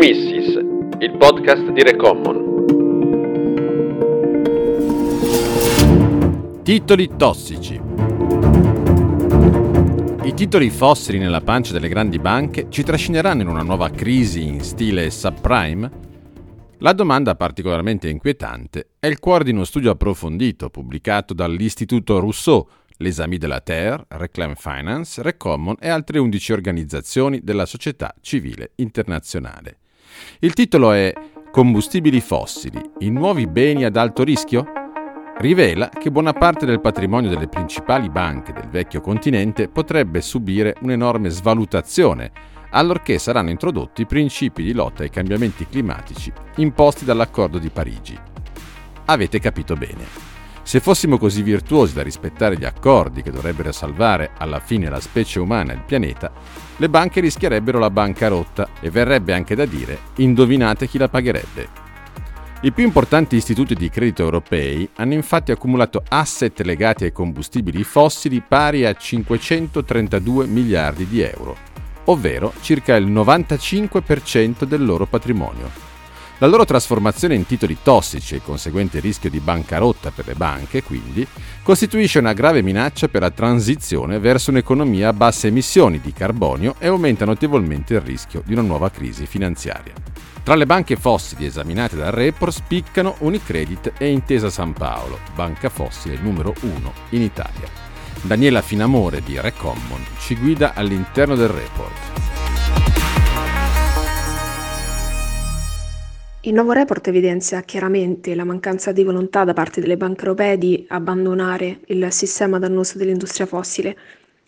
Economissis, il podcast di Recommon. Titoli tossici. I titoli fossili nella pancia delle grandi banche ci trascineranno in una nuova crisi in stile subprime? La domanda particolarmente inquietante è il cuore di uno studio approfondito pubblicato dall'Istituto Rousseau, les Amis de la Terre, Reclaim Finance, Recommon e altre 11 organizzazioni della società civile internazionale. Il titolo è Combustibili fossili, i nuovi beni ad alto rischio? Rivela che buona parte del patrimonio delle principali banche del vecchio continente potrebbe subire un'enorme svalutazione allorché saranno introdotti i principi di lotta ai cambiamenti climatici imposti dall'accordo di Parigi. Avete capito bene. Se fossimo così virtuosi da rispettare gli accordi che dovrebbero salvare alla fine la specie umana e il pianeta, le banche rischierebbero la bancarotta e verrebbe anche da dire indovinate chi la pagherebbe. I più importanti istituti di credito europei hanno infatti accumulato asset legati ai combustibili fossili pari a 532 miliardi di euro, ovvero circa il 95% del loro patrimonio. La loro trasformazione in titoli tossici e il conseguente rischio di bancarotta per le banche, quindi, costituisce una grave minaccia per la transizione verso un'economia a basse emissioni di carbonio e aumenta notevolmente il rischio di una nuova crisi finanziaria. Tra le banche fossili esaminate dal report spiccano Unicredit e Intesa San Paolo, banca fossile numero 1 in Italia. Daniela Finamore di Recommon ci guida all'interno del report. Il nuovo report evidenzia chiaramente la mancanza di volontà da parte delle banche europee di abbandonare il sistema dannoso dell'industria fossile.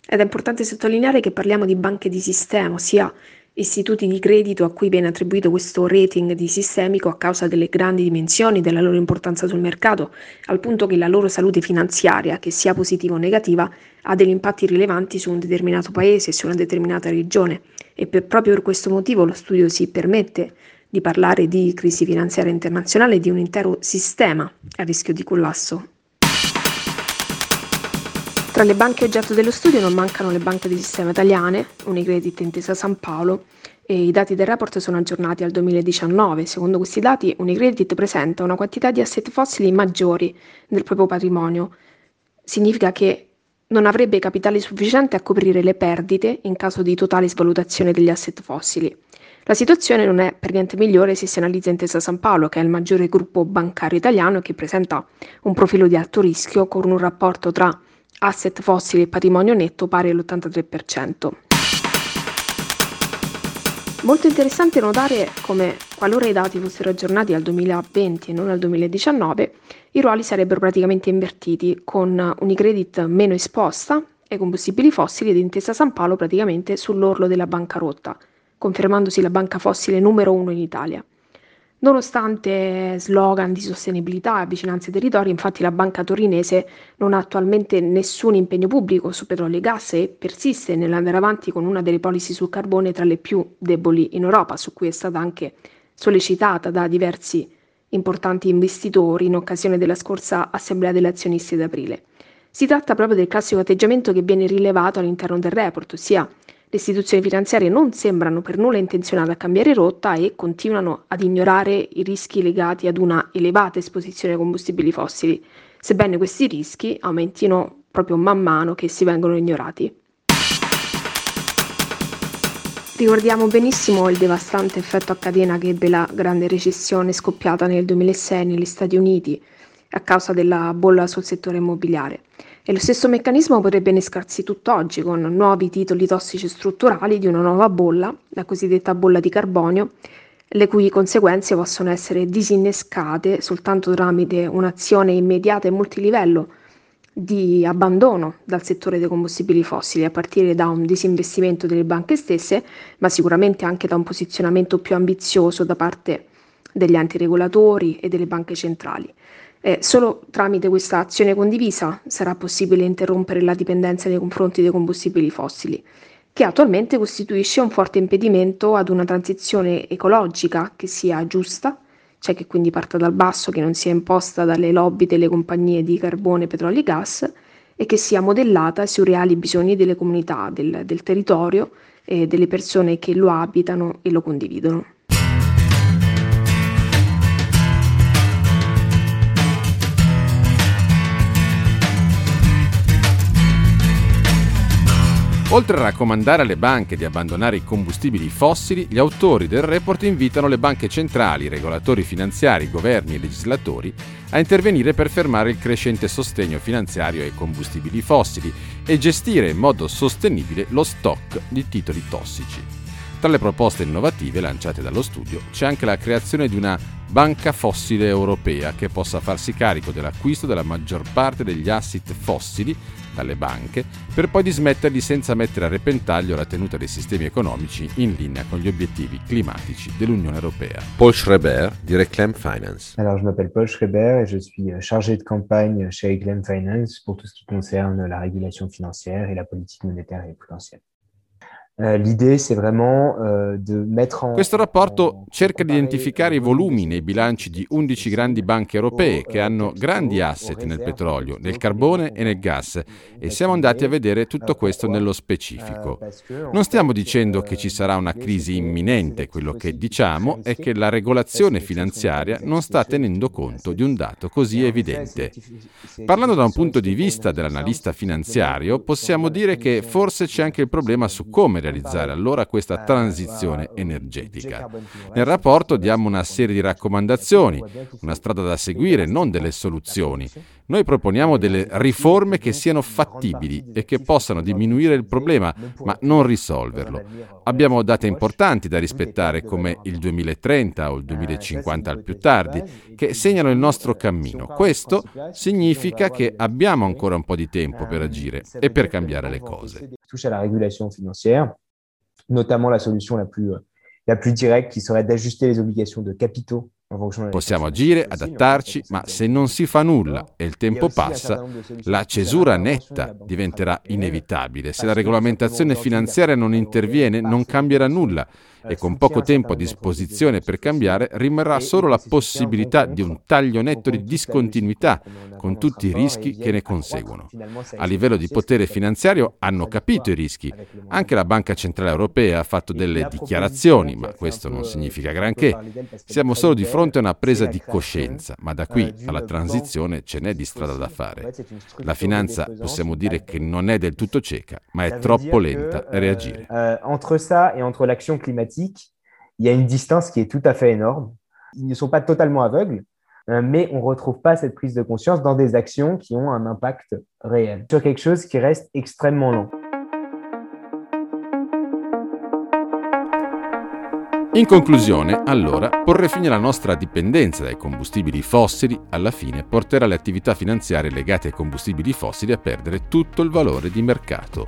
Ed è importante sottolineare che parliamo di banche di sistema, ossia istituti di credito a cui viene attribuito questo rating di sistemico a causa delle grandi dimensioni, della loro importanza sul mercato, al punto che la loro salute finanziaria, che sia positiva o negativa, ha degli impatti rilevanti su un determinato paese, su una determinata regione. E per, proprio per questo motivo lo studio si permette di parlare di crisi finanziaria internazionale e di un intero sistema a rischio di collasso. Tra le banche oggetto dello studio non mancano le banche di sistema italiane, Unicredit Intesa San Paolo, e i dati del report sono aggiornati al 2019. Secondo questi dati, Unicredit presenta una quantità di asset fossili maggiori nel proprio patrimonio. Significa che non avrebbe capitale sufficiente a coprire le perdite in caso di totale svalutazione degli asset fossili. La situazione non è per niente migliore se si analizza Intesa San Paolo, che è il maggiore gruppo bancario italiano e che presenta un profilo di alto rischio con un rapporto tra asset fossili e patrimonio netto pari all'83%. Molto interessante notare come, qualora i dati fossero aggiornati al 2020 e non al 2019, i ruoli sarebbero praticamente invertiti, con Unicredit meno esposta ai combustibili fossili ed Intesa San Paolo praticamente sull'orlo della bancarotta, confermandosi la banca fossile numero uno in Italia. Nonostante slogan di sostenibilità e vicinanza ai territori, infatti la banca torinese non ha attualmente nessun impegno pubblico su petrolio e gas e persiste nell'andare avanti con una delle policy sul carbone tra le più deboli in Europa, su cui è stata anche sollecitata da diversi importanti investitori in occasione della scorsa Assemblea degli azionisti d'aprile. Si tratta proprio del classico atteggiamento che viene rilevato all'interno del report, ossia le istituzioni finanziarie non sembrano per nulla intenzionate a cambiare rotta e continuano ad ignorare i rischi legati ad una elevata esposizione ai combustibili fossili, sebbene questi rischi aumentino proprio man mano che si vengono ignorati. Ricordiamo benissimo il devastante effetto a catena che ebbe la grande recessione scoppiata nel 2006 negli Stati Uniti a causa della bolla sul settore immobiliare. E lo stesso meccanismo potrebbe innescarsi tutt'oggi con nuovi titoli tossici strutturali di una nuova bolla, la cosiddetta bolla di carbonio, le cui conseguenze possono essere disinnescate soltanto tramite un'azione immediata e multilivello di abbandono dal settore dei combustibili fossili, a partire da un disinvestimento delle banche stesse, ma sicuramente anche da un posizionamento più ambizioso da parte degli enti regolatori e delle banche centrali. Eh, solo tramite questa azione condivisa sarà possibile interrompere la dipendenza nei confronti dei combustibili fossili, che attualmente costituisce un forte impedimento ad una transizione ecologica che sia giusta, cioè che quindi parta dal basso, che non sia imposta dalle lobby delle compagnie di carbone, petrolio e gas, e che sia modellata sui reali bisogni delle comunità, del, del territorio e delle persone che lo abitano e lo condividono. Oltre a raccomandare alle banche di abbandonare i combustibili fossili, gli autori del report invitano le banche centrali, regolatori finanziari, governi e legislatori a intervenire per fermare il crescente sostegno finanziario ai combustibili fossili e gestire in modo sostenibile lo stock di titoli tossici. Tra le proposte innovative lanciate dallo studio c'è anche la creazione di una banca fossile europea che possa farsi carico dell'acquisto della maggior parte degli asset fossili dalle banche per poi dismetterli senza mettere a repentaglio la tenuta dei sistemi economici in linea con gli obiettivi climatici dell'Unione Europea. Paul Schreiber di Reclaim Finance. Alors je m'appelle Paul Schreiber et je suis chargé de campagne chez Reclaim Finance pour tout ce qui concerne la régulation financière et la politique monétaire et prudentielle. Eh, eh, Questo rapporto cerca di identificare i volumi nei bilanci di 11 grandi banche europee che hanno grandi asset nel petrolio, nel carbone e nel gas e siamo andati a vedere tutto questo nello specifico. Non stiamo dicendo che ci sarà una crisi imminente, quello che diciamo è che la regolazione finanziaria non sta tenendo conto di un dato così evidente. Parlando da un punto di vista dell'analista finanziario, possiamo dire che forse c'è anche il problema su come realizzare allora questa transizione energetica. Nel rapporto diamo una serie di raccomandazioni, una strada da seguire, non delle soluzioni. Noi proponiamo delle riforme che siano fattibili e che possano diminuire il problema, ma non risolverlo. Abbiamo date importanti da rispettare come il 2030 o il 2050 al più tardi, che segnano il nostro cammino. Questo significa che abbiamo ancora un po' di tempo per agire e per cambiare le cose. notamment la solution la plus, la plus directe qui serait d'ajuster les obligations de capitaux Possiamo agire, adattarci, ma se non si fa nulla e il tempo passa, la cesura netta diventerà inevitabile. Se la regolamentazione finanziaria non interviene, non cambierà nulla e con poco tempo a disposizione per cambiare rimarrà solo la possibilità di un taglio netto di discontinuità con tutti i rischi che ne conseguono. A livello di potere finanziario hanno capito i rischi. Anche la Banca Centrale Europea ha fatto delle dichiarazioni, ma questo non significa granché. Siamo solo di fronte a una presa di coscienza, ma da qui alla transizione ce n'è di strada da fare. La finanza possiamo dire che non è del tutto cieca, ma è troppo lenta a reagire. Euh, entre ça et entre l'action climatique il y a une distance qui est tout à fait énorme. Ils ne sont pas totalement aveugles, euh, mais on ne retrouve pas cette prise de conscience dans des actions qui ont un impact réel, sur quelque chose qui reste extrêmement lent. In conclusione, allora, porre fine alla nostra dipendenza dai combustibili fossili alla fine porterà le attività finanziarie legate ai combustibili fossili a perdere tutto il valore di mercato.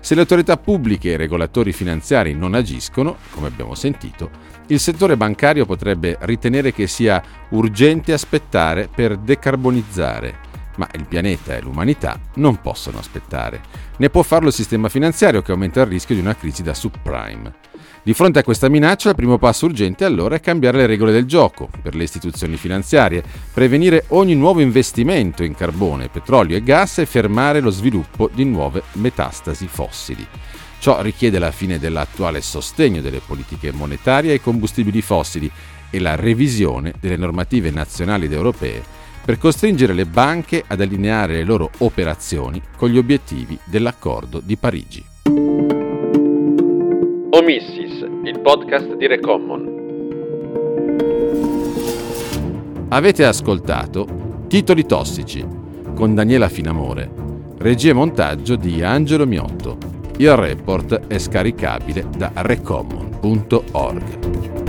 Se le autorità pubbliche e i regolatori finanziari non agiscono, come abbiamo sentito, il settore bancario potrebbe ritenere che sia urgente aspettare per decarbonizzare ma il pianeta e l'umanità non possono aspettare. Ne può farlo il sistema finanziario che aumenta il rischio di una crisi da subprime. Di fronte a questa minaccia, il primo passo urgente allora è cambiare le regole del gioco per le istituzioni finanziarie, prevenire ogni nuovo investimento in carbone, petrolio e gas e fermare lo sviluppo di nuove metastasi fossili. Ciò richiede la fine dell'attuale sostegno delle politiche monetarie ai combustibili fossili e la revisione delle normative nazionali ed europee per costringere le banche ad allineare le loro operazioni con gli obiettivi dell'accordo di Parigi. Omissis, il podcast di Recommon. Avete ascoltato Titoli tossici con Daniela Finamore, regia e montaggio di Angelo Miotto. Il report è scaricabile da recommon.org.